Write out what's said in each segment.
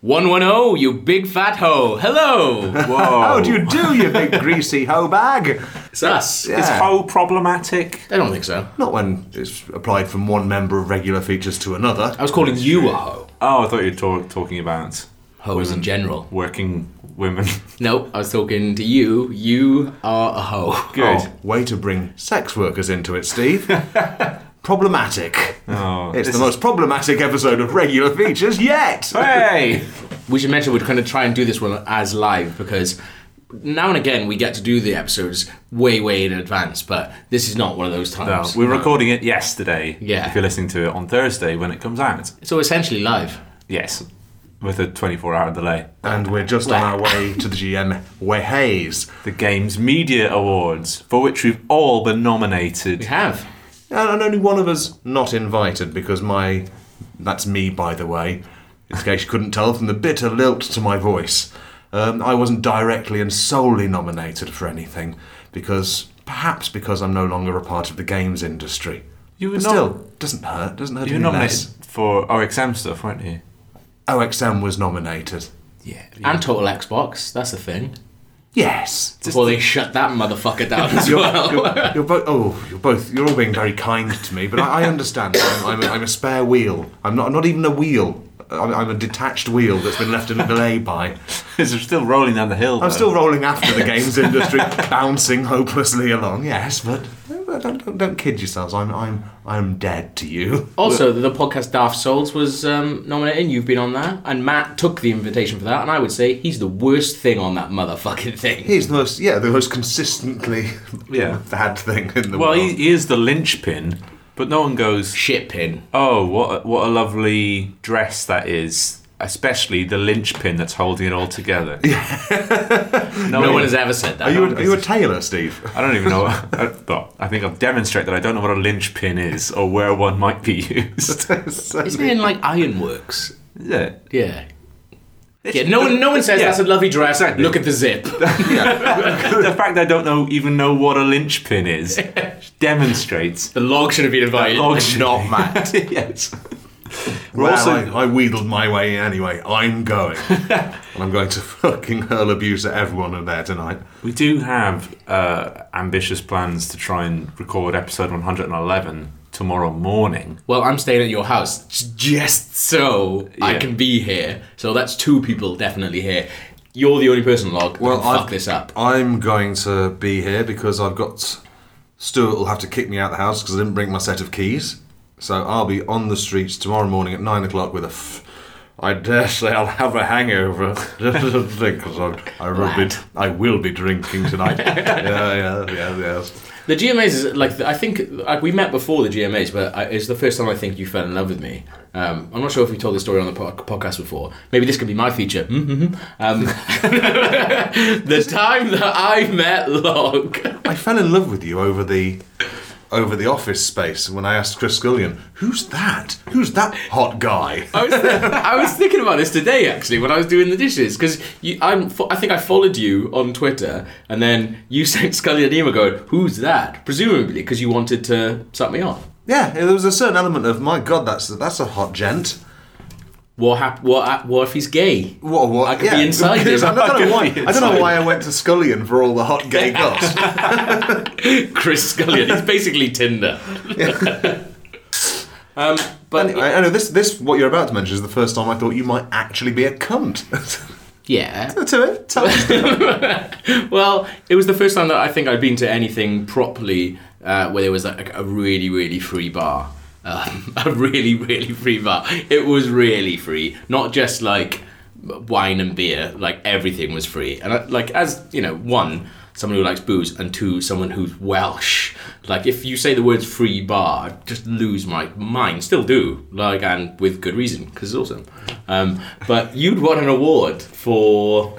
110, you big fat hoe. Hello. Whoa. How do you do, you big greasy hoe bag? It's us. Yeah. Is hoe problematic? I don't think so. Not when it's applied from one member of regular features to another. I was calling you a hoe. Oh, I thought you were talk- talking about Hoes in general. working women. Nope, I was talking to you. You are a hoe. Good. Oh, way to bring sex workers into it, Steve. problematic. Oh, It's the most problematic episode of regular features yet. Hey! We should mention we're going to try and do this one as live because now and again we get to do the episodes way, way in advance, but this is not one of those No, times. we're recording it yesterday. Yeah. If you're listening to it on Thursday when it comes out. So essentially live. Yes. With a 24 hour delay. And we're just on our way to the GM Haze. The Games Media Awards, for which we've all been nominated We nominated. have. And only one of us not invited because my. That's me, by the way. In case you couldn't tell from the bitter lilt to my voice. Um, I wasn't directly and solely nominated for anything because. Perhaps because I'm no longer a part of the games industry. You were But not- still, doesn't hurt. Doesn't hurt You were nominated less. for OXM stuff, weren't you? OXM was nominated. Yeah. And Total Xbox, that's the thing. Yes. Before they shut that motherfucker down as You're, well. you're, you're both. Oh, you're both. You're all being very kind to me, but I, I understand. I'm, I'm, a, I'm a spare wheel. I'm not. Not even a wheel. I'm, I'm a detached wheel that's been left in a delay by. Because they're still rolling down the hill. I'm though. still rolling after the games industry, bouncing hopelessly along. Yes, but don't, don't, don't kid yourselves. I'm I'm I'm dead to you. Also, the podcast Daft Souls was um, nominated. You've been on that, and Matt took the invitation for that. And I would say he's the worst thing on that motherfucking thing. He's the most. Yeah, the most consistently Yeah. bad thing in the Well, world. he, he is the linchpin, but no one goes, Shit pin. oh, what a, what a lovely dress that is. Especially the linchpin that's holding it all together. no, No one has ever said that. are you a, are you a tailor, Steve? I don't even know. I, but I think I've demonstrated that I don't know what a linchpin is or where one might be used. Isn't it in like ironworks? Is it? Yeah. Yeah, no one, no one says Yeah. that's a lovely dress. Exactly. Look at the zip. the fact that I don't know even know what a linchpin is demonstrates. The log should have been invited, The log should not be. Matt. yes. We're Well, also I, I wheedled my way in anyway. I'm going. and I'm going to fucking hurl abuse at everyone in there tonight. We do have uh, ambitious plans to try and record episode 111 tomorrow morning. Well, I'm staying at your house just so I can be here. So that's two people definitely here. You're the only person, log. Well, I've- fuck this up. I'm going to be here because I've got. Stuart will have to kick me out of the house because I didn't bring my set of keys. So I'll be on the streets tomorrow morning at nine o'clock with a. F- I dare say I'll have a hangover because I, will be I will be drinking tonight. yeah, yeah, yeah, yes. The GMAs is like I think like we met before the GMAs, but I, it's the first time I think you fell in love with me. Um, I'm not sure if we told this story on the po- podcast before. Maybe this could be my feature. Mm-hmm. Um, the time that I met Log. I fell in love with you over the over the office space when I asked Chris Scullion, "Who's that? Who's that hot guy?" I was, I was thinking about this today actually when I was doing the dishes because I'm fo- I think I followed you on Twitter and then you sent Scully an email going who's that presumably because you wanted to suck me off. Yeah, there was a certain element of my God, that's that's a hot gent. What hap- what what if he's gay? What? What? I could be inside him. I don't, know why. I don't know why I went to Scullion for all the hot gay goss. Chris Scullion. He's basically Tinder. um, but I, I know this. This what you're about to mention is the first time I thought you might actually be a cunt. yeah. to it. Tell us. Well, it was the first time that I think I'd been to anything properly uh, where there was like a really, really free bar. Um, a really, really free bar. It was really free, not just like wine and beer. Like everything was free, and I, like as you know, one someone who likes booze, and two someone who's Welsh. Like if you say the words free bar, I just lose my mind. Still do, like, and with good reason because it's awesome. Um, but you'd won an award for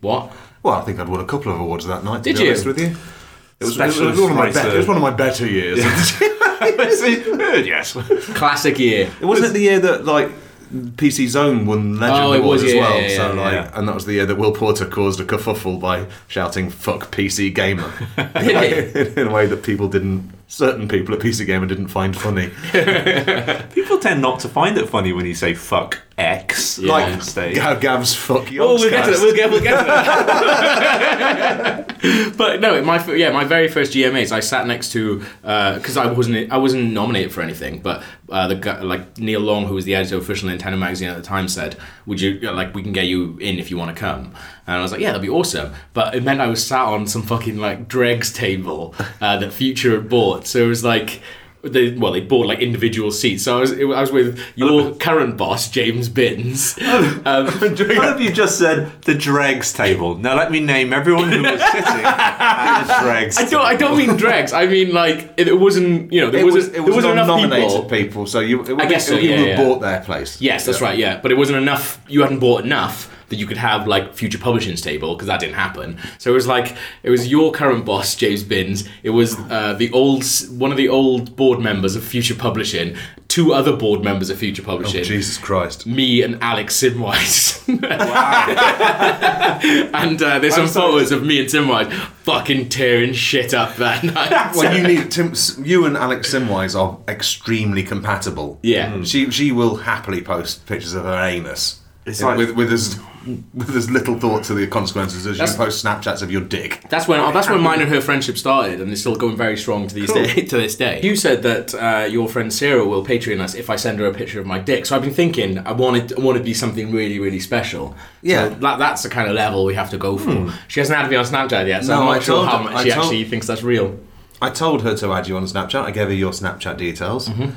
what? Well, I think I'd won a couple of awards that night. To Did be you? honest with you? It was, it was Specialist one of my writer. be- it was one of my better years. yes. Classic year. It wasn't it the year that like PC Zone won Legend Oh, it Award was, as yeah, well. yeah, so yeah, like, yeah. and that was the year that Will Porter caused a kerfuffle by shouting "fuck PC Gamer" in a way that people didn't. Certain people at PC Gamer didn't find funny. People tend not to find it funny when you say fuck X Yeah. like stage. Gav, Gav's fuck Oh, we'll get to that. We'll get, we'll get to that. but no, my yeah, my very first GMAs, I sat next to because I wasn't I wasn't nominated for anything, but uh, the guy, like Neil Long, who was the editor of official Nintendo magazine at the time, said, "Would you like we can get you in if you want to come?" And I was like, "Yeah, that'd be awesome." But it meant I was sat on some fucking like dregs table uh, that Future had bought, so it was like. They, well, they bought like individual seats. So I was, I was with your current boss, James Binns. Um, What have you just said? The dregs table. Now let me name everyone who was sitting at the dregs. I don't. I don't mean dregs. I mean like it, it wasn't. You know, there It was, wasn't. it there was enough non-nominated people. people. so you, it I guess so, you yeah, yeah. bought their place. Yes, that's Yeah. right. Yeah, but it wasn't enough. You hadn't bought enough that you could have like future publishing's table because that didn't happen. So it was like it was your current boss, James Binns. It was uh, the old one of the old board members of Future Publishing, two other board members of Future Publishing. Oh, Jesus Christ. me and Alex Simwise. wow. and uh, there's some photos of me and Simwise fucking tearing shit up that night. Well, you need Tim, you and Alex Simwise are extremely compatible. Yeah. She she will happily post pictures of her anus. It's like- with with as with as little thought to the consequences as That's- you post Snapchats of your dick. That's when that's when mine and her friendship started, and it's still going very strong to these Cool. day, to this day. You said that uh, your friend Sarah will Patreon us if I send her a picture of my dick. So I've been thinking I wanted I want to be something really really special. Yeah. so that, that's the kind of level we have to go for. She hasn't added me on Snapchat yet, so No, I'm I not sure how much she told- actually thinks that's real. I told her to add you on Snapchat. I gave her your Snapchat details. Mm-hmm.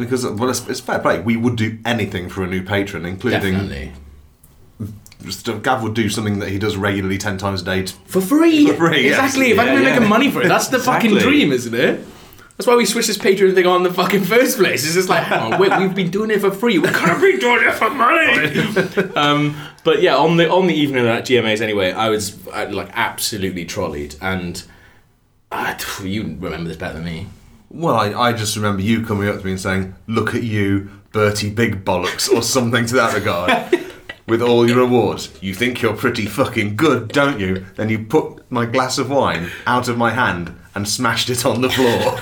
Because well, it's, it's fair play. We would do anything for a new patron, including Definitely Gav would do something that he does regularly ten times a day. To, for free. For free, yes. exactly. If I'm Yeah, yeah. making money for it, that's the fucking dream, isn't it? That's why we switched this Patreon thing on in the fucking first place. It's just like, hang on, wait, we've been doing it for free. We can't be doing it for money. um, but yeah, on the on the evening of that GMAs anyway, I was uh, like absolutely trolleyed, and uh, you remember this better than me. well, I, I just remember you coming up to me and saying, "Look at you, Bertie Big Bollocks," or something to that regard. With all your awards, you think you're pretty fucking good, don't you? Then you put my glass of wine out of my hand and smashed it on the floor.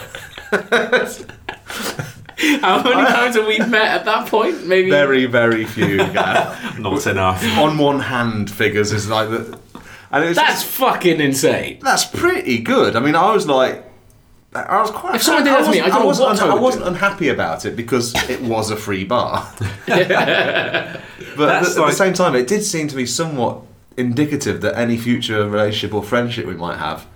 How many times have we met at that point? Maybe very, very few. Gav. Not enough. on one hand figures is like the, and it's That's fucking insane. that's pretty good. I mean, I was like, I was quite. If someone did that to me, I know wasn't, what I I wasn't unhappy about it because it was a free bar. but at, the, at the same time, it did seem to be somewhat indicative that any future relationship or friendship we might have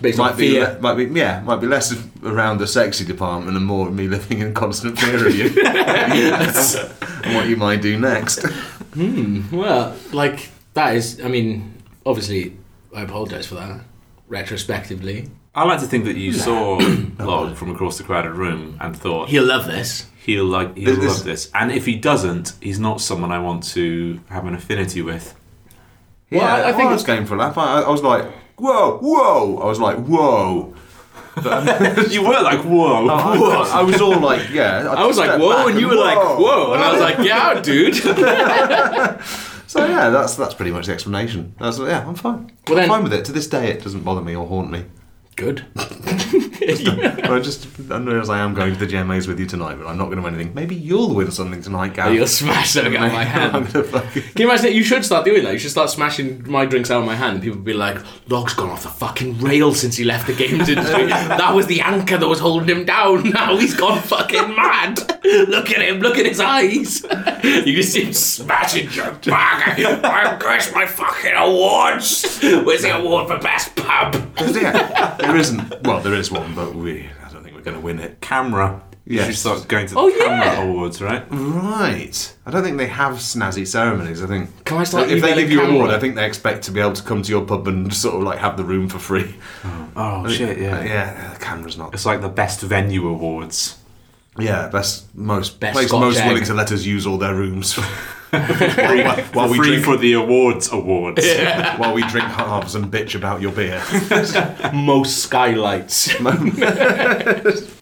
Based might be fear. might be yeah might be less around the sexy department and more of me living in constant fear of you and what you might do next. Hmm. Well, like that is. I mean, obviously, I apologise for that. Retrospectively, I like to think that you saw Log from across the crowded room and thought he'll love this. he'll like he'll This- love this. And if he doesn't, he's not someone I want to have an affinity with. Well, Yeah, I- I I, think I was going for a laugh. I, I was like, whoa, whoa. I was like, whoa. you were like, whoa, oh, I, whoa. I- I was all like, yeah. I was like, stepped whoa, back and you were like, whoa, and I was like, yeah, dude. So yeah, that's that's pretty much the explanation. That's, yeah, I'm fine. Well, then- I'm fine with it. To this day, it doesn't bother me or haunt me. Good. I just I realise I am going to the GMAs with you tonight, but I'm not going to win anything. Maybe you'll win something tonight, Gav. You'll smash something out of my hand. fucking- Can you imagine that? You should start doing that. You should start smashing my drinks out of my hand, and people would be like, "Log's gone off the fucking rail since he left the games industry. that was the anchor that was holding him down. Now he's gone fucking mad. Look at him. Look at his eyes. you just see him smashing your bag. Where's my fucking awards? Where's the award for best pub? yeah, there isn't. Well, there is one, but we. I don't think we're going to win it. camera. You Yes. should start going to the Oh, camera yeah. awards, right? Right. I don't think they have snazzy ceremonies. I think. Can I start If they emailing give you a camera? award, I think they expect to be able to come to your pub and sort of like have the room for free. Oh shit, Uh, yeah. yeah, the camera's not. It's like the best venue awards. Yeah, best most Best place Scotch most egg. willing to let us use all their rooms while, while we Free drink for the awards awards. while we drink halves and bitch about your beer. Most skylights.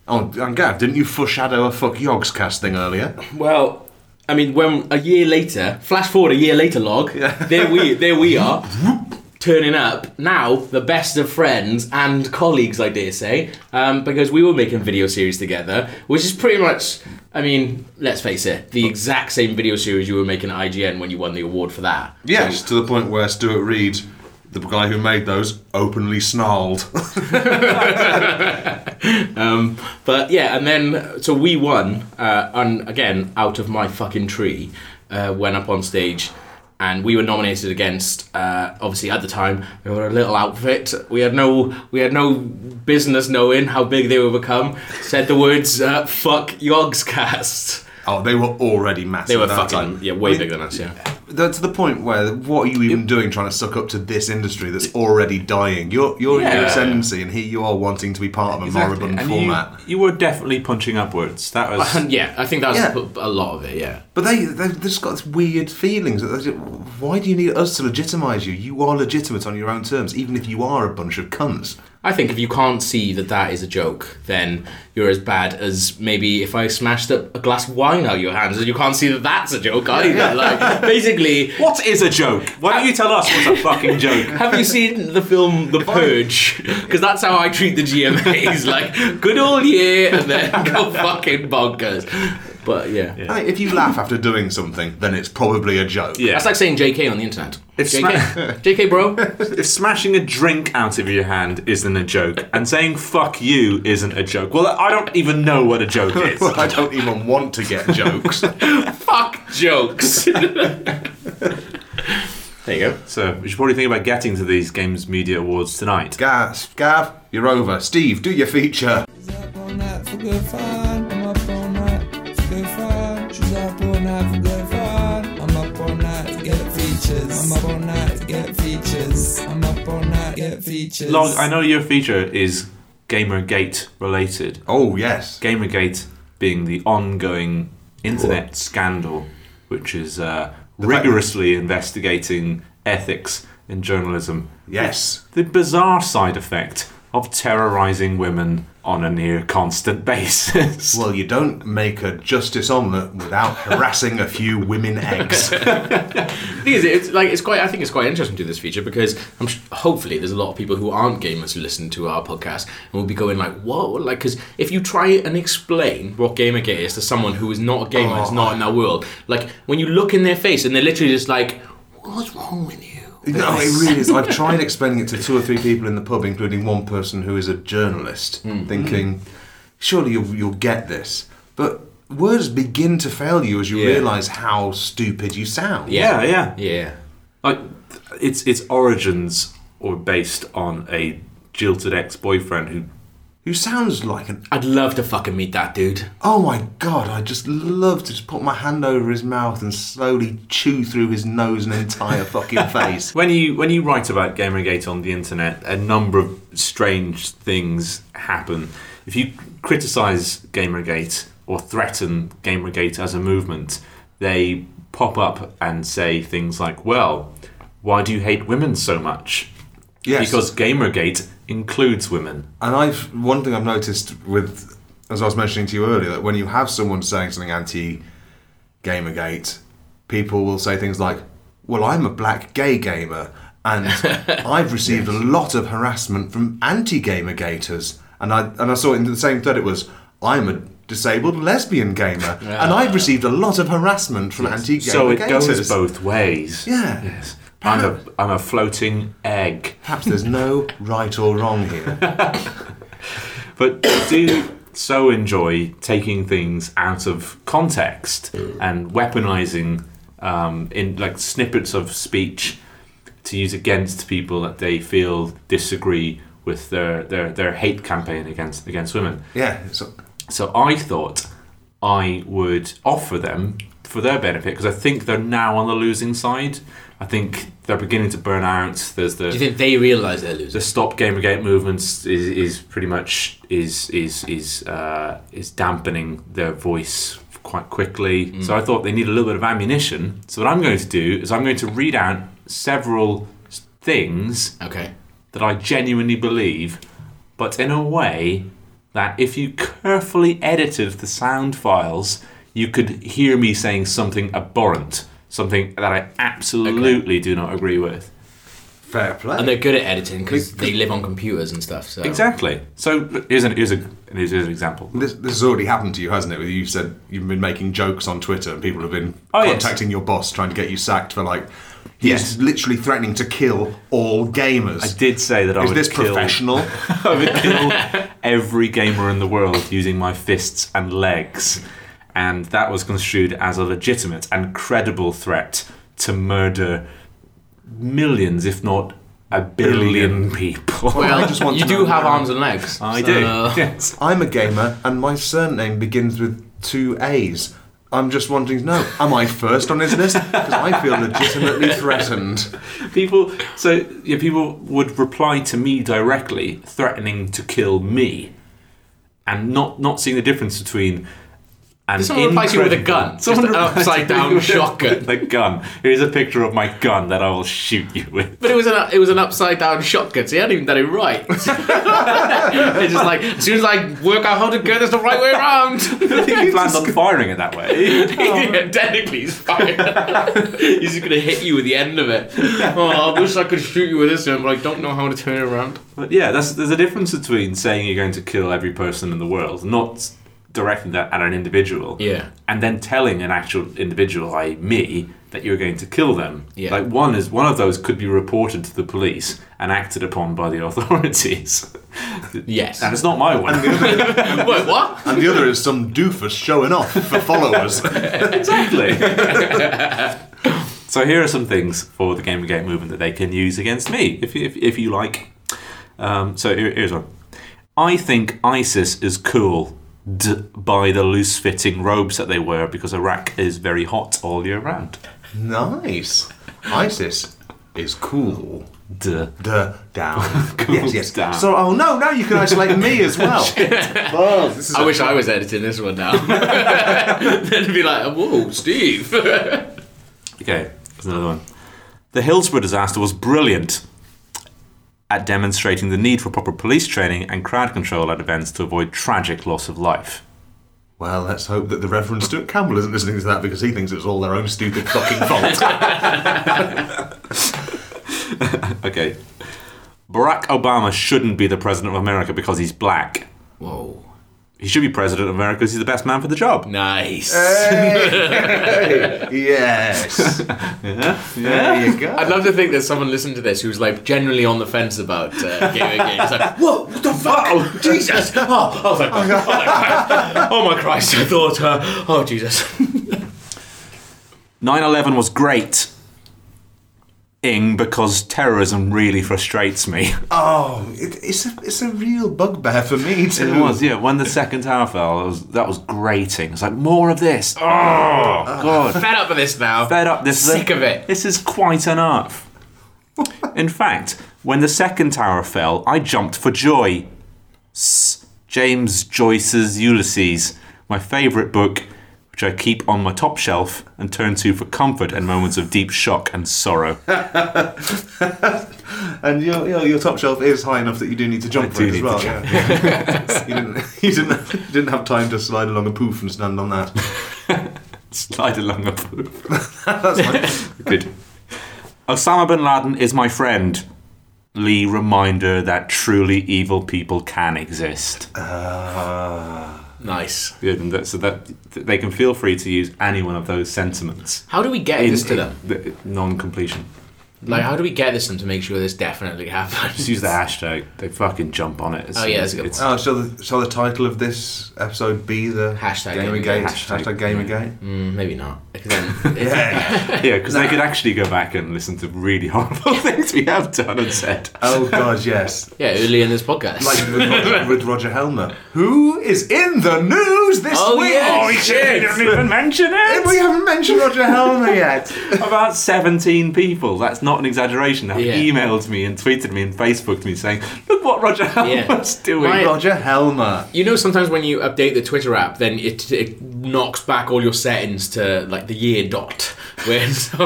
oh, and Gav, didn't you foreshadow a fuck Yogscast thing earlier? Well, I mean, when a year later, flash forward a year later, log. There we, there we are. turning up now the best of friends and colleagues i dare say um, because we were making video series together which is pretty much i mean let's face it the exact same video series you were making at ign when you won the award for that Yes, to the point where Stuart Reed, the guy who made those, openly snarled. Um, but yeah, and then so we won, uh, and again out of my fucking tree, uh, went up on stage, and we were nominated against. Uh, obviously, at the time, we were a little outfit. We had no, we had no business knowing how big they would become. Said the words uh, "fuck Yogscast." Oh, they were already massive. They were fucking time. yeah, way I mean, bigger than us. Yeah. They're to the point where what are you even doing trying to suck up to this industry that's already dying? You're you're in your Yeah. ascendancy, and here you are wanting to be part of a moribund And format. You, you were definitely punching upwards. That was. And yeah, I think that was Yeah. a lot of it. Yeah. But they they've just got this weird feelings. that they- Why do you need us to legitimise you? You are legitimate on your own terms, even if you are a bunch of cunts. I think if you can't see that that is a joke, then you're as bad as maybe if I smashed a, a glass of wine out of your hands and you can't see that that's a joke either. Yeah. Like, basically, what is a joke? Why don't you tell us what's a fucking joke? have you seen the film The Purge? Because that's how I treat the GMAs. Like, good old year and then go fucking bonkers. But yeah. Hey, if you laugh after doing something, then it's probably a joke. Yeah. That's like saying JK on the internet. It's JK, JK, bro. If smashing a drink out of your hand isn't a joke, and saying "fuck you" isn't a joke, well, I don't even know what a joke is. Well, I don't even want to get jokes. Fuck jokes. there you go. So we should probably think about getting to these Games Media Awards tonight. Gav, Gav, you're over. Steve, do your feature. Night for good fun. I'm up all night to get features. I'm up all night to get features. I'm up all night to get features. Log, I know your feature is Gamergate related. Oh yes. Gamergate being the ongoing internet scandal, which is uh, fact- rigorously investigating ethics in journalism. Yes. The bizarre side effect of terrorizing women on a near constant basis. Well, you don't make a justice omelette without harassing a few women eggs. thing is, it's like it's quite. I think it's quite interesting to do this feature because I'm sh- hopefully there's a lot of people who aren't gamers who listen to our podcast and will be going like, "What?" Like, because if you try and explain what Gamergate is to someone who is not a gamer, is not oh. in that world, like when you look in their face and they're literally just like, "What's wrong with you?" No, it really is. I've tried explaining it to two or three people in the pub, including one person who is a journalist, hmm. Hmm. thinking, surely you'll, you'll get this. But words begin to fail you as you Yeah. realise how stupid you sound. yeah, yeah. Yeah. Like its its origins were based on a jilted ex-boyfriend who Who sounds like an. I'd love to fucking meet that dude. Oh my god, I just love to just put my hand over his mouth and slowly chew through his nose and entire fucking face. when you when you write about Gamergate on the internet, a number of strange things happen. If you criticize Gamergate or threaten Gamergate as a movement, they pop up and say things like, "Well, why do you hate women so much?" Yes. Because Gamergate includes women. And I've one thing I've noticed with, as I was mentioning to you earlier, that when you have someone saying something anti Gamergate, people will say things like, "Well, I'm a black gay gamer, and I've received a lot of harassment from anti Gamergaters." And I and I saw in the same thread it was, "I'm a disabled lesbian gamer, and I've received a lot of harassment from anti Gamergaters." So it goes both ways. Yeah. Yes. I'm a I'm a floating egg. Perhaps there's no right or wrong here. but do so enjoy taking things out of context and weaponizing um, in like snippets of speech to use against people that they feel disagree with their, their, their hate campaign against against women. Yeah. So, So I thought I would offer them for their benefit because I think they're now on the losing side. I think they're beginning to burn out. There's the Do you think they realise they're losing? the stop Gamergate movements is, is pretty much is is is uh, is dampening their voice quite quickly. So I thought they need a little bit of ammunition. So what I'm going to do is I'm going to read out several things Okay. that I genuinely believe, but in a way that if you carefully edited the sound files, you could hear me saying something abhorrent, something that I absolutely do not agree with. Fair play. and they're good at editing because they live on computers and stuff. So Exactly. So here's an here's a here's an example. This, this has already happened to you, hasn't it? Where you said you've been making jokes on Twitter and people have been Oh, yes. contacting your boss trying to get you sacked for like he's Yes. literally threatening to kill all gamers. I did say that I Is would this kill, professional? I would kill every gamer in the world using my fists and legs, and that was construed as a legitimate and credible threat to murder millions, if not a billion, Billion. people. well, I just want you to do know have now. arms and legs. I so- do. Yes. I'm a gamer and my surname begins with two A's. I'm just wanting to know, am I first on his list? Because I feel legitimately threatened. People, so yeah, people would reply to me directly, threatening to kill me, and not not seeing the difference between. An Someone to you with a gun, Someone just an upside down shotgun. The gun. Here's a picture of my gun that I will shoot you with. But it was an it was an upside down shotgun, so he hadn't even done it right. it's just like as soon as I work out how to get this the right way around, I think he planned on firing it that way. yeah, technically he's he's just gonna hit you with the end of it. Oh, I wish I could shoot you with this one, but I don't know how to turn it around. But yeah, that's, there's a difference between saying you're going to kill every person in the world, not directing that at an individual, Yeah. and then telling an actual individual, i.e., me, that you're going to kill them. Yeah. Like one is one of those could be reported to the police and acted upon by the authorities. Yes. and it's not my one. Wait, what? And the other is some doofus showing off for followers. exactly. so here are some things for the Game of Gamergate movement that they can use against me, if you, if, if you like. Um, so here, here's one. I think ISIS is cool d- by the loose-fitting robes that they wear because Iraq is very hot all year round. nice. ISIS is cool. Duh. Duh, down. yes, yes. down. So, oh no, now you can isolate me as well. oh, this is I a- wish I was editing this one now. then it'd be like, whoa, Steve. Okay, there's another one. The Hillsborough disaster was brilliant at demonstrating the need for proper police training and crowd control at events to avoid tragic loss of life. Well, let's hope that the Reverend Stuart Campbell isn't listening to that because he thinks it's all their own stupid fucking fault. Okay. Barack Obama shouldn't be the president of America because he's black. Whoa. He should be president of America because he's the best man for the job. Nice. yes. There you go. I'd love to think that someone listened to this who's like genuinely on the fence about uh, gaming games. Like, whoa, what the fuck? Oh, Jesus! Oh, oh, my, oh, my Christ! Oh my Christ! I thought, uh, oh Jesus! 9 11 was great. Ing because terrorism really frustrates me. Oh, it, it's a it's a real bugbear for me too. It was, yeah. When the second tower fell, it was, that was grating. It's like more of this. Oh, oh god, Fed up with this now. fed up. This Sick is of it. This is quite enough. In fact, when the second tower fell, I jumped for joy. S- James Joyce's Ulysses, my favourite book, which I keep on my top shelf and turn to for comfort in moments of deep shock and sorrow. And your, your your top shelf is high enough that you do need to jump I for it as well. yeah. you didn't you didn't you didn't have time to slide along a poof and stand on that. Slide along a poof. That's like, Good. Osama bin Laden is my friend. Lee reminder that truly evil people can exist. Ah. Nice. Good, and that, so that they can feel free to use any one of those sentiments. How do we get this to them? the non-completion. Like, how do we get this to them to make sure this definitely happens? Just use the hashtag. They fucking jump on it. as Oh, yeah, that's a good it's- oh, shall the shall the title of this episode be the Hashtag Gamergate? Gamergate. Hashtag, Hashtag- Gamergate. Mm, maybe not. Then, Yeah. Yeah, because they could actually go back and listen to really horrible things we have done and said. oh God, yes. yeah, early in this podcast. Like with Roger, with Roger Helmer, who is in the news this Oh, week. yes. Oh, shit! Didn't even mention it. We haven't mentioned Roger Helmer yet. About 17 people, that's not an exaggeration, have Yeah. emailed me and tweeted me and Facebooked me saying, look what Roger Helmer's doing. My- Roger Helmer. You know, sometimes when you update the Twitter app, then it, it knocks back all your settings to like the year dot. Where so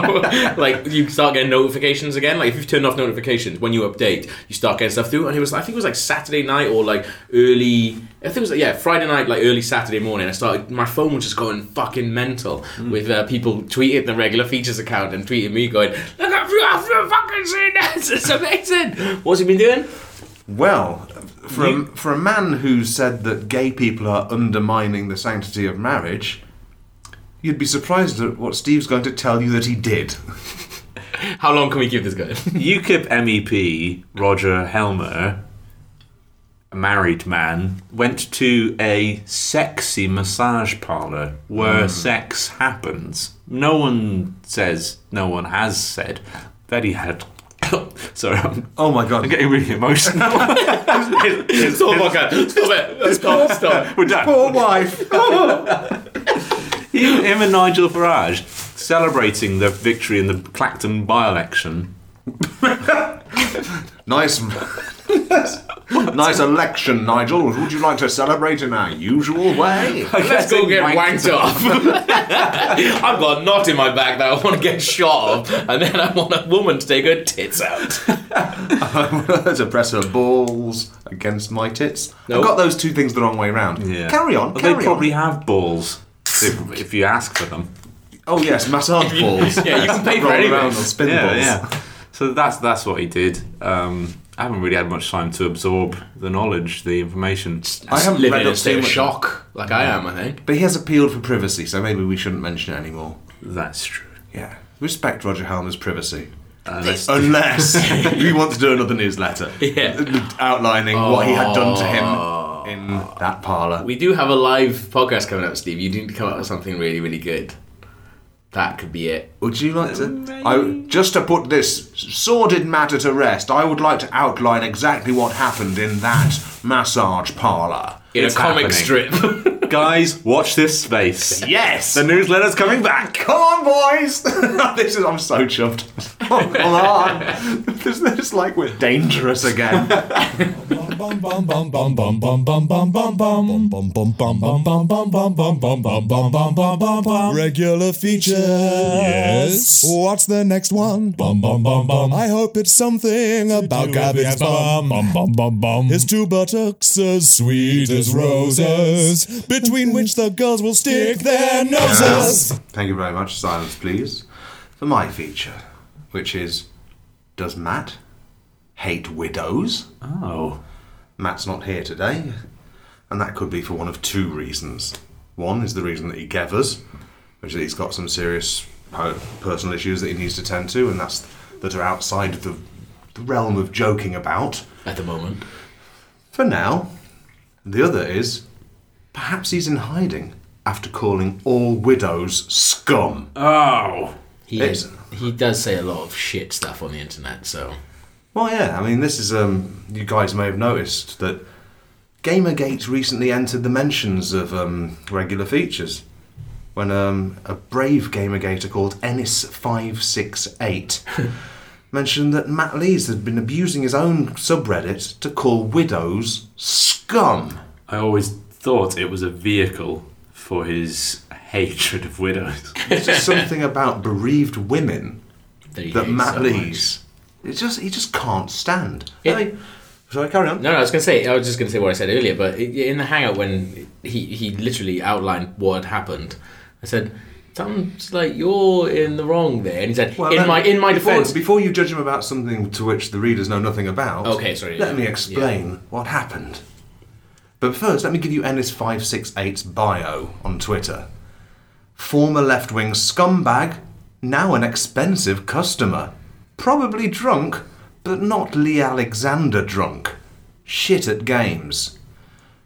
like you start getting notifications again. Like if you've turned off notifications when you update, you start getting stuff through. And it was I think it was like Saturday night or like early. I think it was like, yeah Friday night, like early Saturday morning. I started my phone was just going fucking mental with uh, people tweeting the regular features account and tweeting me going look at have to fucking seen this. It's amazing. What's he been doing? Well, for a, for a man who said that gay people are undermining the sanctity of marriage, you'd be surprised at what Steve's going to tell you that he did. How long can we keep this going? UKIP MEP Roger Helmer, a married man, went to a sexy massage parlour where hmm. sex happens. No one says, no one has said that he had. Sorry, I'm, Oh my god! I'm getting really emotional. Stop, okay. Stop it. Stop, stop. We're done. Poor wife. He, him and Nigel Farage celebrating the victory in the Clacton by-election. nice, nice election, Nigel. Would you like to celebrate in our usual way? Let's go get wanked off. I've got a knot in my back that I want to get shot of, and then I want a woman to take her tits out. to press her balls against my tits. Nope. I've got those two things the wrong way round. Yeah. Carry on. Well, carry they probably on. have balls if, if you ask for them. Oh yes, massage balls. Yeah, you can pay for Roll anything. around on spin Yeah, balls. yeah. So that's that's what he did. Um, I haven't really had much time to absorb the knowledge, the information. I haven't read up state too much. shock, like I am. I think. But he has appealed for privacy, so maybe we shouldn't mention it anymore. That's true. Yeah. Respect Roger Helmer's privacy. Uh, Unless, Unless he wants to do another newsletter Yeah. outlining what he had done to him in oh. that parlour. We do have a live podcast coming up, Steve. You need to come up with something really, really good. That could be it. Would you like to? I, just to put this sordid matter to rest, I would like to outline exactly what happened in that massage parlour. In It's a comic happening. strip. guys, watch this space. Yes! The newsletter's coming back. Come on, boys! this is I'm so chuffed oh, come on. This, this like we're dangerous again. Regular feature. Yes. What's the next one? I hope it's something about Gavin's bum. His two buttocks as sweet as roses, between which the girls will stick their noses. Thank you very much. Silence, please. For my feature which is Does Matt hate widows? Oh. Matt's not here today, and that could be for one of two reasons. One is the reason that he gevers, which is that he's got some serious personal issues that he needs to tend to, and that's that are outside the, the realm of joking about At the moment. for now. The other is perhaps he's in hiding after calling all widows scum. Oh. He, It's- he does say a lot of shit stuff on the internet, so. Well, yeah. I mean, this is um. You guys may have noticed that Gamergate recently entered the mentions of um, regular features when um, a brave Gamergater called Ennis568 mentioned that Matt Lees had been abusing his own subreddit to call widows scum. I always thought it was a vehicle for his hatred of widows. It's just something about bereaved women That, that Matt so Lees. It just he just can't stand. Yeah. I mean, shall I carry on? No, no, I was gonna say. I was just gonna say what I said earlier, but in the hangout when he he literally outlined what had happened, I said, "Sounds like you're in the wrong there," and he said, Well, "In my in my before, defense." before you judge him about something to which the readers know nothing about, Okay, sorry, Let yeah, me yeah. explain what happened. But first, let me give you Ennis568's bio on Twitter. Former left wing scumbag, now an expensive customer. Probably drunk, but not Leigh Alexander drunk. Shit at games.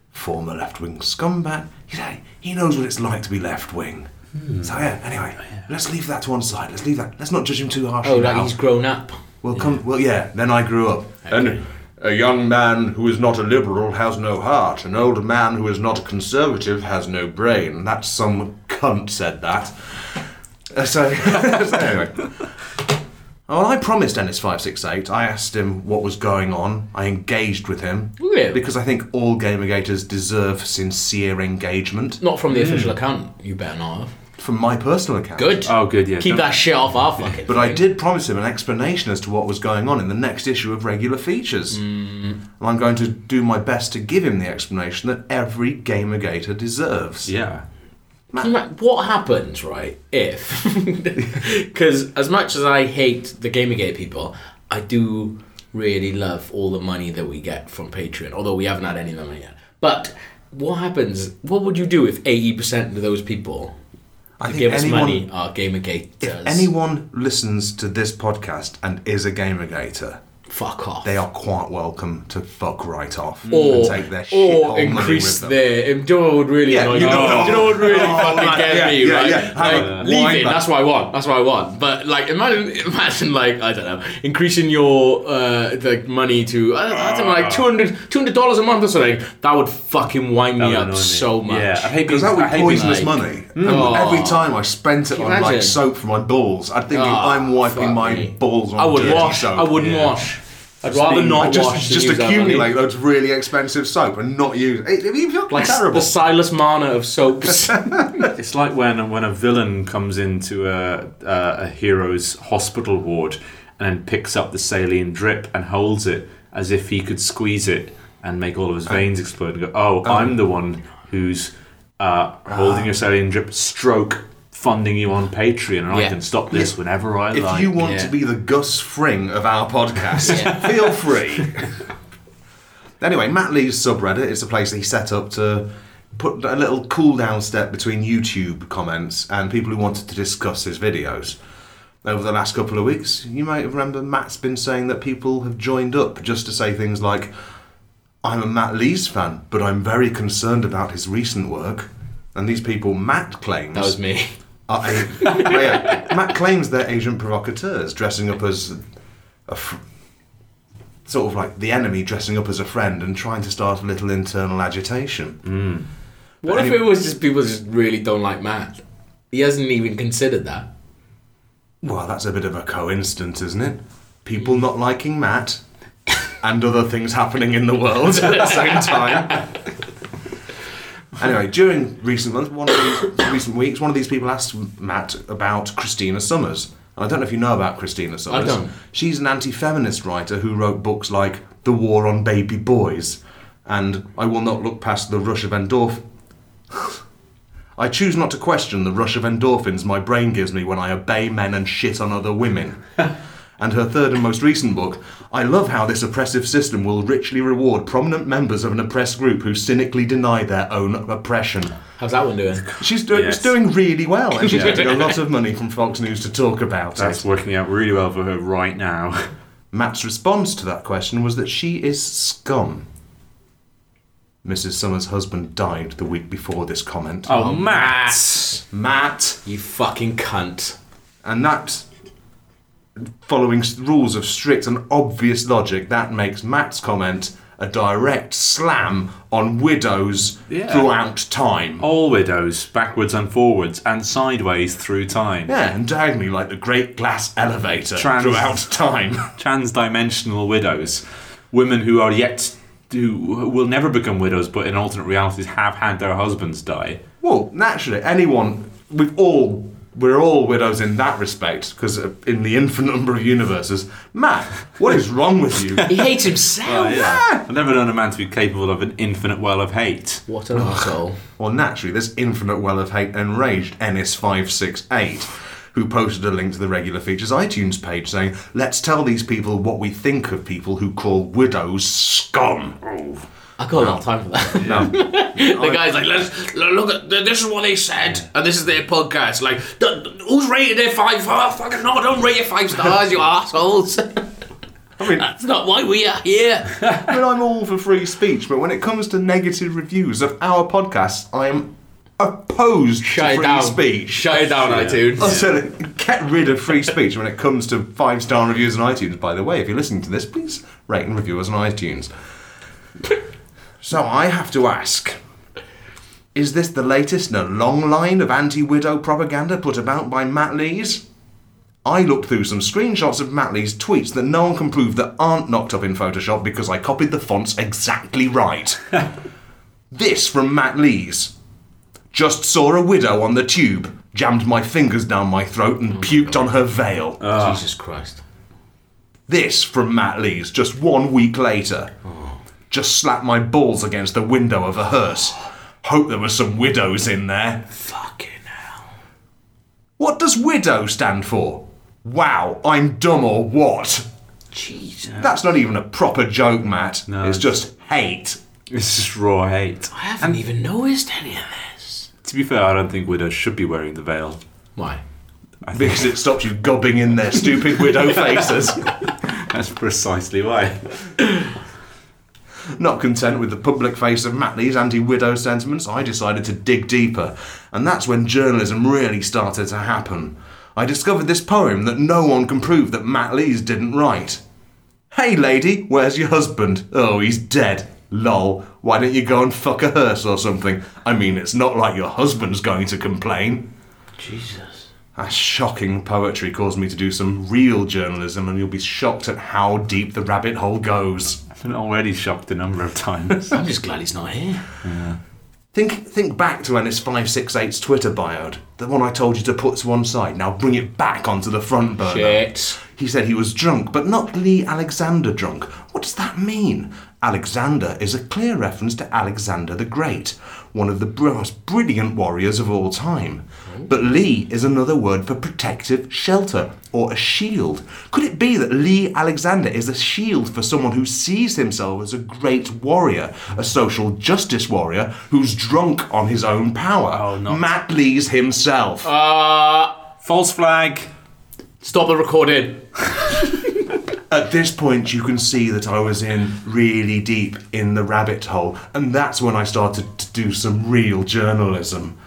Former left wing scumbag. You know, he knows what it's like to be left wing. Hmm. So yeah, anyway, let's leave that to one side. Let's leave that. Let's not judge him too harshly. oh, like now. he's grown up. Well, come. Well, yeah. Then I grew up. And a young man who is not a liberal has no heart. An old man who is not a conservative has no brain. That's some cunt said that. Uh, so, so anyway. Well, I promised Ennis five six eight. I asked him what was going on. I engaged with him Really? because I think all Gamergators deserve sincere engagement Not from the official account. You better not have. From my personal account. Good. Oh, good, yeah. Keep Don't- that shit off our fucking. But I did promise him an explanation as to what was going on in the next issue of regular features. Mm. And I'm going to do my best to give him the explanation that every Gamergator deserves. Yeah. Can you ima- what happens, right, if. Because as much as I hate the Gamergate people, I do really love all the money that we get from Patreon, although we haven't had any of them yet. But what happens, what would you do if 80% of those people I think give us anyone- money are Gamergate? If anyone listens to this podcast and is a Gamergator, Fuck off. they are quite welcome to fuck right off or, and take their shit or money increase with them. their. Do you know what would really Yeah, annoy you me? know- Do you know what would really Oh, fucking right, get yeah, me? yeah, right? yeah. Hang Like on. leaving. Wind back. That's what I want. That's what I want. But like, imagine, imagine like I don't know, increasing your uh, the money to I don't, I don't know, like 200 dollars a month or something. That would fucking wind That me up me. so much. Yeah, I hate Because that would hate being poison us like- money. Mm. And Oh. every time I spent it on you like soap for my balls, I'd think Oh, I'm wiping my me. balls on I would dirty wash. soap. I wouldn't Yeah. wash. I'd rather being- not I just wash. than just use that money. accumulate those really expensive soap and not use it. It, it feels like terrible. the Silas Marner of soaps. It's like when when a villain comes into a a, a hero's hospital ward and picks up the saline drip and holds it as if he could squeeze it and make all of his uh, veins explode and go, "Oh, I'm uh, the one who's uh, holding your uh, saline drip, stroke funding you on Patreon, and I Yeah. can stop this whenever I like. if like." you want yeah. to be the Gus Fring of our podcast, Yeah. feel free. anyway, Matt Lees' subreddit is a place that he set up to put a little cool down step between YouTube comments and people who wanted to discuss his videos. Over the last couple of weeks, you might remember Matt's been saying that people have joined up just to say things like, I'm a Matt Lees fan, but I'm very concerned about his recent work. And these people, Matt claims, that was me. Are yeah. Matt claims they're agent provocateurs, dressing up as a fr- sort of like the enemy, dressing up as a friend and trying to start a little internal agitation. Hmm. What if it was just people just really don't like Matt? He hasn't even considered that. Well, that's a bit of a coincidence, isn't it? People not liking Matt and other things happening in the world at the same time. Anyway, during recent months, one of these recent weeks, one of these people asked Matt about Christina Sommers. And I don't know if you know about Christina Sommers. I don't. She's an anti-feminist writer who wrote books like The War on Baby Boys and I Will Not Look Past the Rush of Endorph. I choose not to question the rush of endorphins my brain gives me when I obey men and shit on other women. and her third and most recent book, I love how this oppressive system will richly reward prominent members of an oppressed group who cynically deny their own oppression. How's that one doing? She's doing, Yes. it's doing really well, and she's getting a lot of money from Fox News to talk about That's it. That's working out really well for her right now. Matt's response to that question was that she is scum. Mrs. Sommers' husband died the week before this comment. Oh, Matt! Matt! You fucking cunt. And that, following rules of strict and obvious logic, that makes Matt's comment a direct slam on widows Yeah. throughout time. All widows, backwards and forwards, and sideways through time. Yeah, and diagonally like the great glass elevator Trans- throughout time. Trans-dimensional widows, women who are yet who will never become widows, but in alternate realities have had their husbands die. well, naturally, anyone, we've all, we're all widows in that respect, because in the infinite number of universes. Matt, what is wrong with you? He hates himself. I've never known a man to be capable of an infinite well of hate. What an asshole. Well, naturally, this infinite well of hate enraged Ennis568, who posted a link to the regular features iTunes page saying, Let's tell these people what we think of people who call widows scum. Oh. I got a lot of time for that. No. the guy's like, let's look at this is what they said, and this is their podcast. Like, "D- d- who's rated it five? Oh, fucking no, don't rate it five stars, you assholes. I mean, That's not why we are here. I mean, I'm all for free speech, but when it comes to negative reviews of our podcast, I am opposed Shut to free down. speech. Shut it down, I iTunes. said, get rid of free speech when it comes to five star reviews on iTunes. By the way, if you're listening to this, please rate and review us on iTunes. So I have to ask is this the latest in a long line of anti widow propaganda put about by Matt Lees? I looked through some screenshots of Matt Lees' tweets that no one can prove that aren't knocked up in Photoshop because I copied the fonts exactly right. this from Matt Lees. Just saw a widow on the tube, jammed my fingers down my throat and puked on her veil. Ah. Jesus Christ. This from Matt Lees just one week later. Oh. Just slapped my balls against the window of a hearse. Hope there were some widows in there. Fucking hell. What does widow stand for? Wow, I'm dumb or what? Jesus. That's not even a proper joke, Matt. No. It's just hate. It's just raw hate. I haven't even noticed any of this. To be fair, I don't think widows should be wearing the veil. Why? Because it stops you gobbing in their stupid widow faces. That's precisely why. Not content with the public face of Matt Lees' anti widow sentiments, I decided to dig deeper, and that's when journalism really started to happen. I discovered this poem that no one can prove that Matt Lees didn't write. Hey lady, where's your husband? Oh, he's dead. Lol, why don't you go and fuck a hearse or something? I mean, it's not like your husband's going to complain. Jesus. That shocking poetry caused me to do some real journalism, and you'll be shocked at how deep the rabbit hole goes. I've been already shocked a number of times. I'm just glad he's not here. Think think back to Ennis 568's Twitter bio, the one I told you to put to one side. Now bring it back onto the front burner. Shit. He said he was drunk, but not Leigh Alexander drunk. What does that mean? Alexander is a clear reference to Alexander the Great, one of the most brilliant warriors of all time. But Lee is another word for protective shelter or a shield. Could it be that Leigh Alexander is a shield for someone who sees himself as a great warrior, a social justice warrior who's drunk on his own power? Oh, not- Matt Lees himself. Uh, False flag. stop the recording. At this point, you can see that I was in really deep in the rabbit hole, and that's when I started to do some real journalism.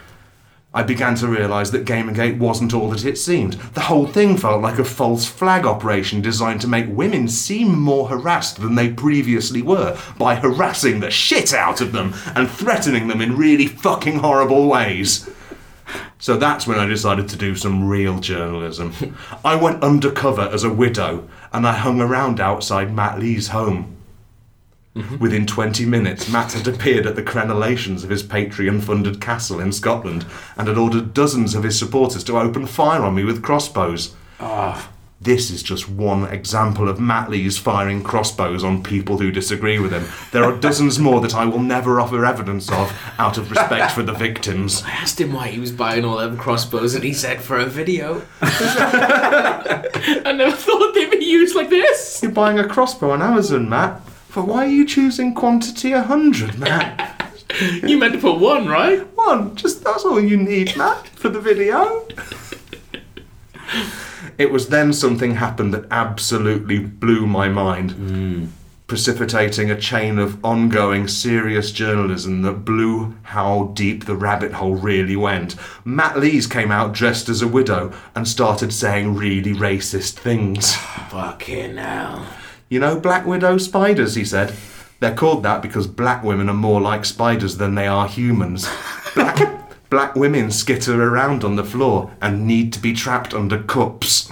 I began to realise that Gamergate wasn't all that it seemed. The whole thing felt like a false flag operation designed to make women seem more harassed than they previously were by harassing the shit out of them and threatening them in really fucking horrible ways. So that's when I decided to do some real journalism. I went undercover as a widow and I hung around outside Matt Lees' home. Mm-hmm. Within 20 minutes, Matt had appeared at the crenellations of his Patreon funded castle in Scotland and had ordered dozens of his supporters to open fire on me with crossbows. Ah. This is just one example of Matt Lees firing crossbows on people who disagree with him. There are dozens more that I will never offer evidence of out of respect for the victims. I asked him why he was buying all them crossbows, and he said for a video. I never thought they'd be used like this. You're buying a crossbow on Amazon, Matt. But why are you choosing quantity 100, Matt? You meant to put one, right? One, just that's all you need, Matt, for the video. it was then something happened that absolutely blew my mind, hmm. precipitating a chain of ongoing serious journalism that blew how deep the rabbit hole really went. Matt Lees came out dressed as a widow and started saying really racist things. Fucking hell. You know black widow spiders, he said. They're called that because black women are more like spiders than they are humans. Black, black women skitter around on the floor and need to be trapped under cups.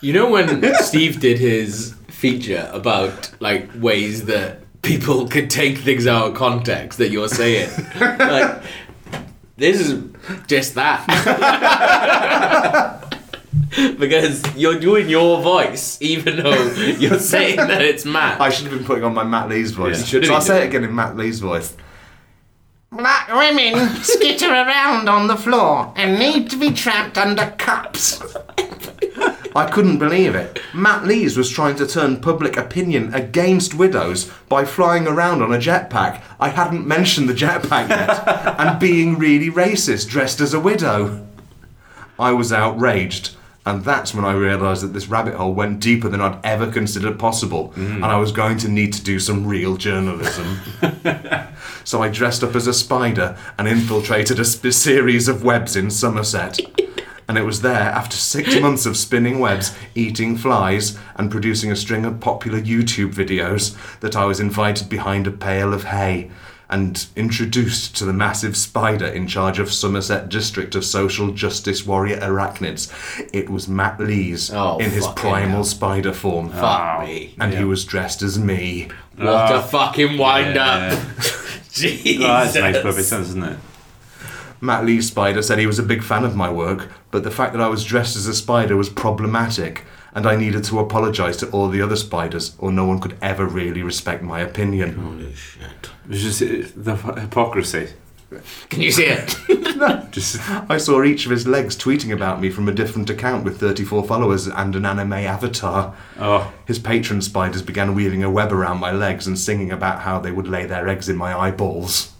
You know when Steve did his feature about like ways that people could take things out of context that you're saying? like this is just that. because you're doing your voice even though you're saying that it's Matt. I should have been putting on my Matt Lees' voice. Yeah, should so I'll say it again in Matt Lees' voice. Black women skitter around on the floor and need to be trapped under cups. I couldn't believe it. Matt Lees was trying to turn public opinion against widows by flying around on a jetpack. I hadn't mentioned the jetpack yet, and being really racist dressed as a widow. I was outraged, and that's when I realised that this rabbit hole went deeper than I'd ever considered possible, mm. and I was going to need to do some real journalism. so I dressed up as a spider and infiltrated a sp- series of webs in Somerset. And it was there, after six months of spinning webs, eating flies, and producing a string of popular YouTube videos, that I was invited behind a pail of hay and introduced to the massive spider in charge of Somerset District of Social Justice Warrior Arachnids. It was Matt Lees Oh, in his primal hell. spider form. Fuck me. And he was dressed as me. What a fucking wind up. Jesus. Oh, that makes perfect sense, doesn't it? Matt Lees spider said he was a big fan of my work, but the fact that I was dressed as a spider was problematic, and I needed to apologise to all the other spiders, or no one could ever really respect my opinion. Holy shit. It was just uh, the hypocrisy. Can you see it? Just I saw each of his legs tweeting about me from a different account with 34 followers and an anime avatar. oh, His patron spiders began weaving a web around my legs and singing about how they would lay their eggs in my eyeballs.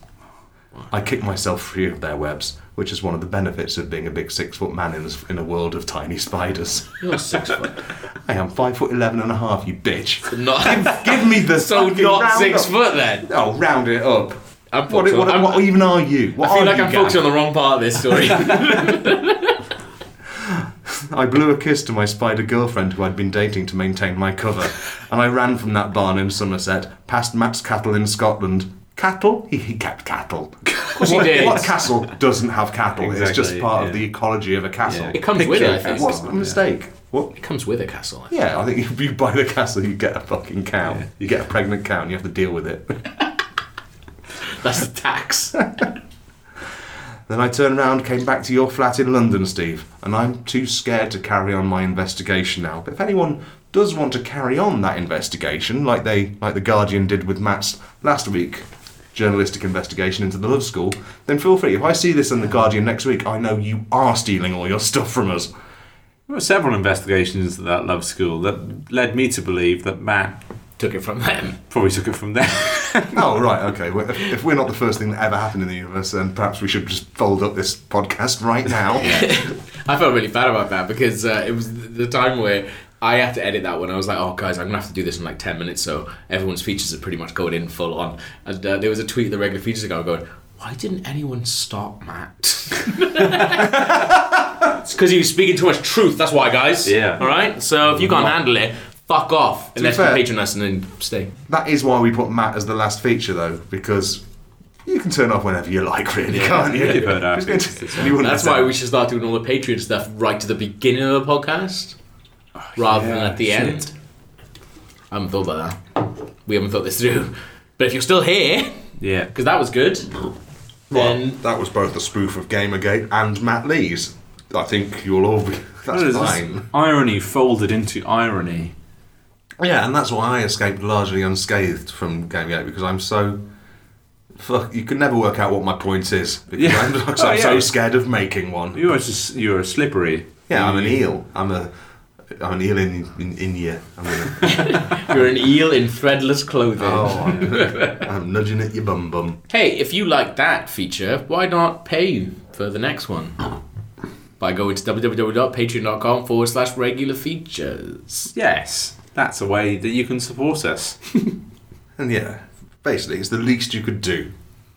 I kicked myself free of their webs, which is one of the benefits of being a big six foot man in, this- in a world of tiny spiders. You're six foot. I am five foot eleven and a half, you bitch. Not Give me the so not six up. foot then. Oh, round it up. I'm What, what, what, I'm- even are you? What I feel like I'm focusing on the wrong part of this story. I blew a kiss to my spider girlfriend who I'd been dating to maintain my cover, and I ran from that barn in Somerset, past Matt's cattle in Scotland. Cattle? He, he kept cattle. Of course he what, did. What castle doesn't have cattle? it's just part yeah. of the ecology of a castle. Yeah. it comes with it, I think. What's the mistake? What? It comes with a castle. Yeah, I think if you buy the castle, you get a fucking cow. You get a pregnant cow, and you have to deal with it. That's the tax. Then I turned around, came back to your flat in London, Steve, and I'm too scared to carry on my investigation now. But if anyone does want to carry on that investigation, like they like the Guardian did with Matt's last week, journalistic investigation into the Love School, then feel free. If I see this in the Guardian next week, I know you are stealing all your stuff from us. there were several investigations into that love school that led me to believe that Matt Took it from them. probably took it from them. Oh right, okay. Well, if, if we're not the first thing that ever happened in the universe, then perhaps we should just fold up this podcast right now. I felt really bad about that because uh, it was the time where I had to edit that when I was like, oh, guys, I'm going to have to do this in like 10 minutes. So everyone's features are pretty much going in full on. And uh, there was a tweet, the regular features ago, going, why didn't anyone stop Matt? it's because he was speaking too much truth. That's why, guys. Yeah. All right? So if you can't handle it, fuck off. be Unless you fair- patron us and then stay. That is why we put Matt as the last feature, though, because you can turn off whenever you like, really, can't you? You've heard our Who's going features, to- you wouldn't That's have why said- we should start doing all the Patreon stuff right to the beginning of the podcast rather than at the shit. end. I haven't thought about that. We haven't thought this through. But if you're still here, yeah. because that was good, Well, then that was both a spoof of Gamergate and Matt Lees. I think you'll all be. That's What is this? fine. Irony folded into irony. Yeah, and that's why I escaped largely unscathed from Gamergate because I'm so. Fuck, you can never work out what my point is because Yeah. I'm, Oh, I'm so scared of making one. You are just you're slippery. Yeah, I'm an eel. I'm a. I'm an eel in in India. I'm gonna. you're an eel in threadless clothing. oh, I'm, I'm nudging at your bum bum. Hey, if you like that feature, why not pay for the next one? By going to www.patreon.com forward slash regular features. Yes, that's a way that you can support us. And yeah, basically, it's the least you could do.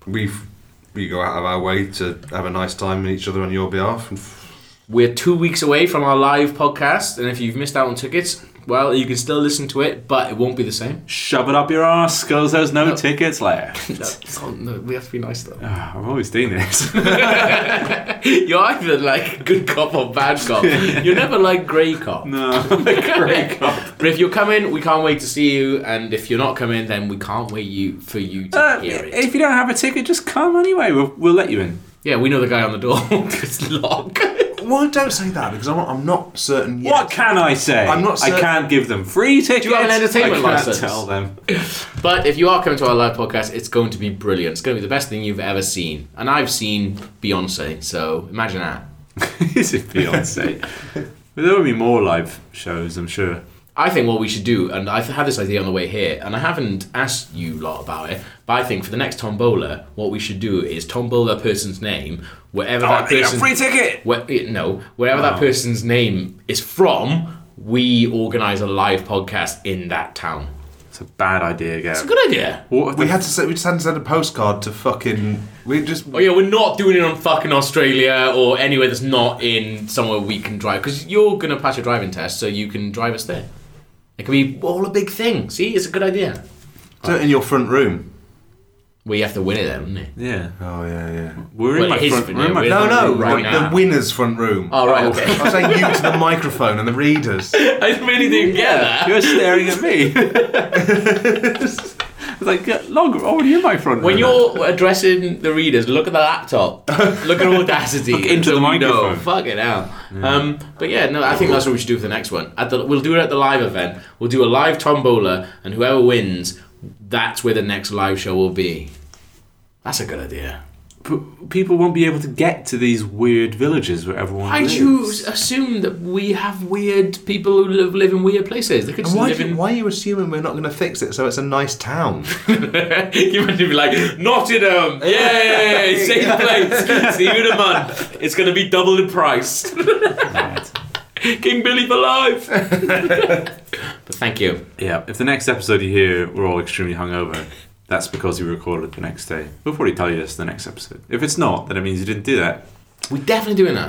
We've we go out of our way to have a nice time with each other on your behalf. And f- We're two weeks away from our live podcast, and if you've missed out on tickets, well, you can still listen to it, but it won't be the same. Shove it up your ass, because there's no, tickets left. No, no, we have to be nice though. Ah, I've always doing this. You're either like good cop or bad cop. You're never like grey cop. no, grey cop. But if you're coming, we can't wait to see you, and if you're not coming, then we can't wait you for you to Uh, hear it. if you don't have a ticket, just come anyway. We'll, we'll let you in. Yeah, we know the guy on the door. it's locked. Well, don't say that because I'm, I'm not certain yet. What can I say? I'm not I can't give them free tickets. Do you have an entertainment I can't license? tell them. But if you are coming to our live podcast, it's going to be brilliant. It's going to be the best thing you've ever seen. And I've seen Beyonce, so imagine that. Is it Beyonce? But there will be more live shows, I'm sure. I think what we should do, and I've had this idea on the way here, and I haven't asked you lot about it, but I think for the next tombola, what we should do is tombola a person's name, wherever Oh, that they got person. free ticket. Where, no, wherever that oh. person's name is from, we organise a live podcast in that town. It's a bad idea, Gav. It's a good idea. What We the- had to say, we just had to send a postcard to fucking. We just. Oh yeah, we're not doing it on fucking Australia or anywhere that's not in somewhere we can drive because you're gonna pass your driving test, so you can drive us there. It can be all a big thing. See, it's a good idea. Do it in your front room. Well, you have to win it then, wouldn't you? yeah. Oh yeah, yeah. We're in Well, my it is front for we're in my No, no, Right the, now. the winner's front room. Oh right, okay. I'm saying you to the microphone and the readers. I really didn't get that. You're staring at me. it's like, get log already in my front. When room. you're addressing the readers, look at the laptop. look at Audacity. Look into the we know. microphone. Fuck it out. Um, but yeah, no, I think that's what we should do for the next one. At the, we'll do it at the live event. We'll do a live tombola, and whoever wins, that's where the next live show will be. That's a good idea. But people won't be able to get to these weird villages where everyone Why lives. do you assume that we have weird people who live, live in weird places? They could And just why, live do you- in. why are you assuming we're not going to fix it so it's a nice town? you might be like, Nottingham, yay, same place. See you in a month. It's going to be double the price. King Billy for life. but thank you. Yeah, if the next episode you hear we're all extremely hungover, that's because we recorded the next day. We'll probably tell you this the next episode. If it's not, then it means you didn't do that. We're definitely doing that.